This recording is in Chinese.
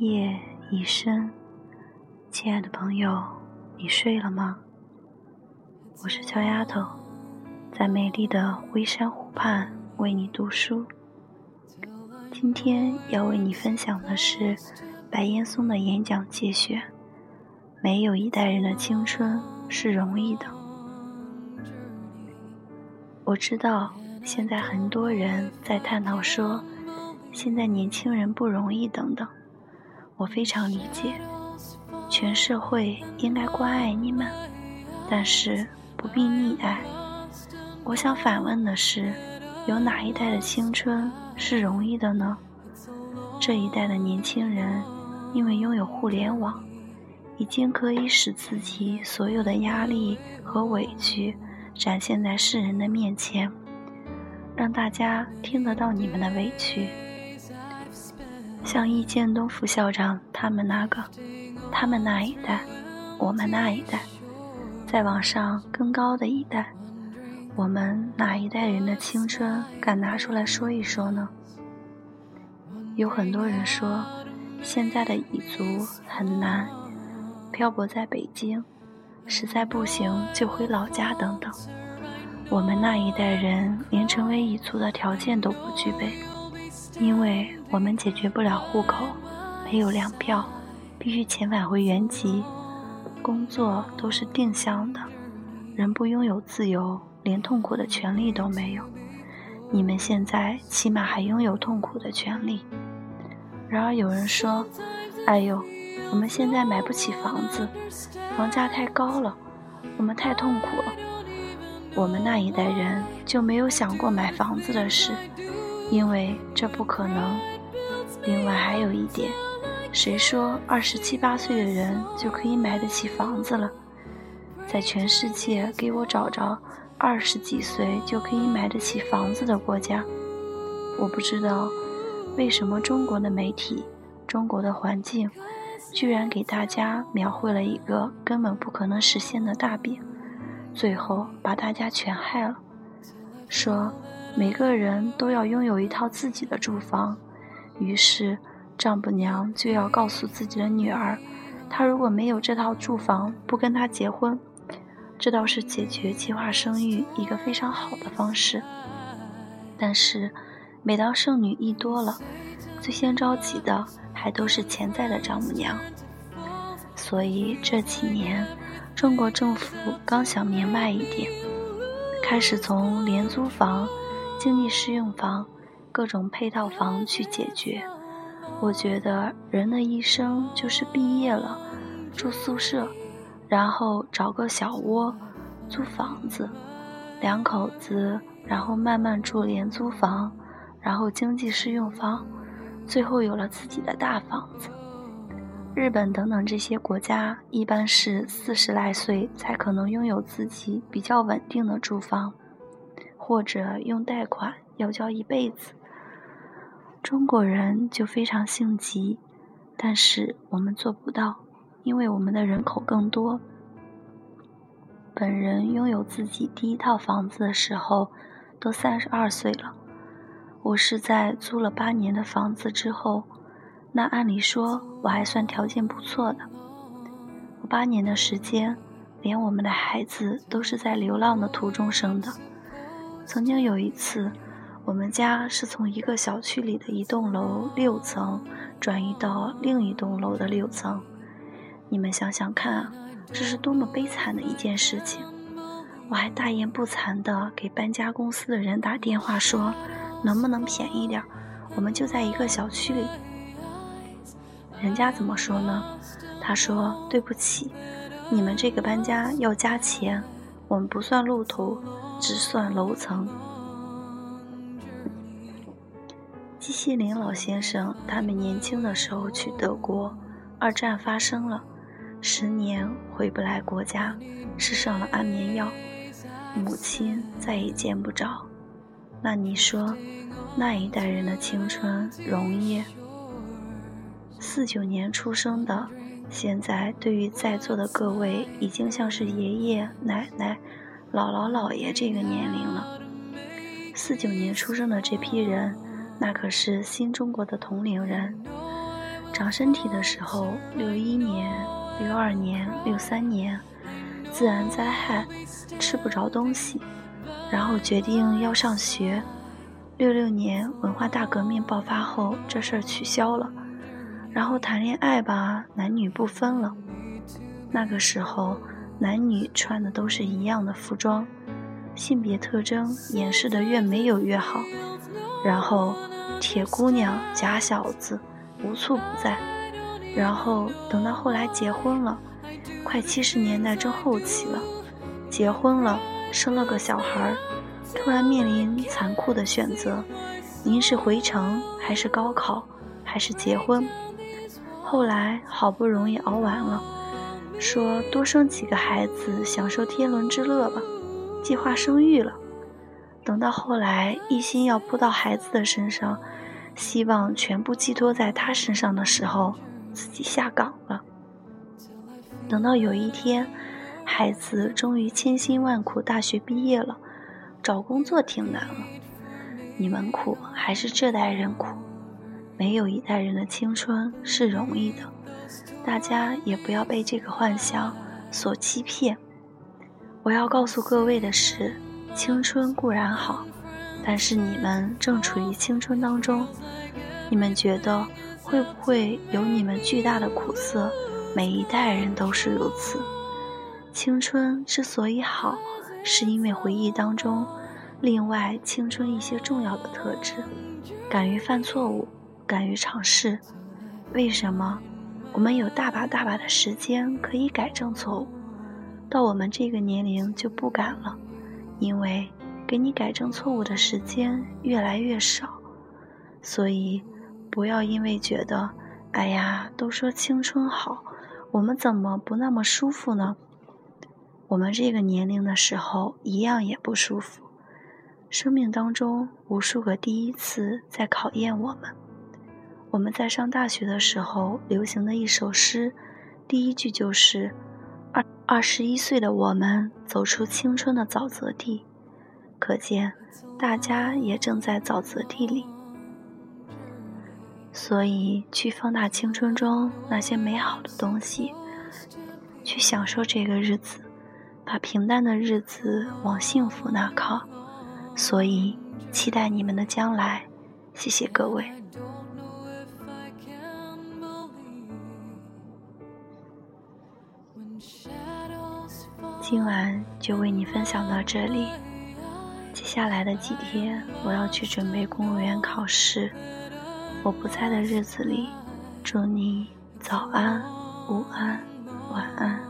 夜已深，亲爱的朋友，你睡了吗？我是小丫头，在美丽的微山湖畔为你读书。今天要为你分享的是白岩松的演讲节选：没有一代人的青春是容易的。我知道现在很多人在探讨说，现在年轻人不容易等等。我非常理解，全社会应该关爱你们，但是不必溺爱。我想反问的是，有哪一代的青春是容易的呢？这一代的年轻人，因为拥有互联网，已经可以使自己所有的压力和委屈展现在世人的面前，让大家听得到你们的委屈。像易建东副校长他们那个，他们那一代，我们那一代，再往上更高的一代，我们哪一代人的青春敢拿出来说一说呢？有很多人说，现在的蚁族很难，漂泊在北京，实在不行就回老家等等。我们那一代人连成为蚁族的条件都不具备。因为我们解决不了户口，没有粮票，必须遣返回原籍，工作都是定向的，人不拥有自由，连痛苦的权利都没有。你们现在起码还拥有痛苦的权利。然而有人说：“哎呦，我们现在买不起房子，房价太高了，我们太痛苦了。”我们那一代人就没有想过买房子的事。因为这不可能。另外还有一点，谁说二十七八岁的人就可以买得起房子了？在全世界，给我找着二十几岁就可以买得起房子的国家。我不知道为什么中国的媒体、中国的环境，居然给大家描绘了一个根本不可能实现的大饼，最后把大家全害了，说。每个人都要拥有一套自己的住房，于是丈母娘就要告诉自己的女儿，她如果没有这套住房，不跟他结婚。这倒是解决计划生育一个非常好的方式。但是，每当剩女一多了，最先着急的还都是潜在的丈母娘。所以这几年，中国政府刚想明白一点，开始从廉租房。经济适用房，各种配套房去解决。我觉得人的一生就是毕业了，住宿舍，然后找个小窝，租房子，两口子，然后慢慢住廉租房，然后经济适用房，最后有了自己的大房子。日本等等这些国家，一般是四十来岁才可能拥有自己比较稳定的住房。或者用贷款要交一辈子，中国人就非常性急，但是我们做不到，因为我们的人口更多。本人拥有自己第一套房子的时候，都三十二岁了。我是在租了八年的房子之后，那按理说我还算条件不错的。我八年的时间，连我们的孩子都是在流浪的途中生的。曾经有一次，我们家是从一个小区里的一栋楼六层转移到另一栋楼的六层。你们想想看，这是多么悲惨的一件事情！我还大言不惭地给搬家公司的人打电话说：“能不能便宜点？我们就在一个小区里。”人家怎么说呢？他说：“对不起，你们这个搬家要加钱，我们不算路途。”只算楼层。季羡林老先生他们年轻的时候去德国，二战发生了，十年回不来国家，吃上了安眠药，母亲再也见不着。那你说，那一代人的青春容易？四九年出生的，现在对于在座的各位，已经像是爷爷奶奶。姥姥姥爷这个年龄了，四九年出生的这批人，那可是新中国的同龄人。长身体的时候，六一年、六二年、六三年，自然灾害，吃不着东西，然后决定要上学。六六年文化大革命爆发后，这事儿取消了，然后谈恋爱吧，男女不分了。那个时候，男女穿的都是一样的服装，性别特征掩饰的越没有越好。然后，铁姑娘、假小子无处不在。然后等到后来结婚了，快七十年代中后期了，结婚了，生了个小孩儿，突然面临残酷的选择：您是回城，还是高考，还是结婚？后来好不容易熬完了。说多生几个孩子，享受天伦之乐吧，计划生育了。等到后来一心要扑到孩子的身上，希望全部寄托在他身上的时候，自己下岗了。等到有一天，孩子终于千辛万苦大学毕业了，找工作挺难了。你们苦还是这代人苦？没有一代人的青春是容易的。大家也不要被这个幻想所欺骗。我要告诉各位的是，青春固然好，但是你们正处于青春当中，你们觉得会不会有你们巨大的苦涩？每一代人都是如此。青春之所以好，是因为回忆当中，另外青春一些重要的特质：敢于犯错误，敢于尝试。为什么？我们有大把大把的时间可以改正错误，到我们这个年龄就不敢了，因为给你改正错误的时间越来越少。所以，不要因为觉得，哎呀，都说青春好，我们怎么不那么舒服呢？我们这个年龄的时候一样也不舒服，生命当中无数个第一次在考验我们。我们在上大学的时候流行的一首诗，第一句就是“二二十一岁的我们走出青春的沼泽地”，可见大家也正在沼泽地里。所以，去放大青春中那些美好的东西，去享受这个日子，把平淡的日子往幸福那靠。所以，期待你们的将来。谢谢各位。今晚就为你分享到这里。接下来的几天，我要去准备公务员考试。我不在的日子里，祝你早安、午安。晚安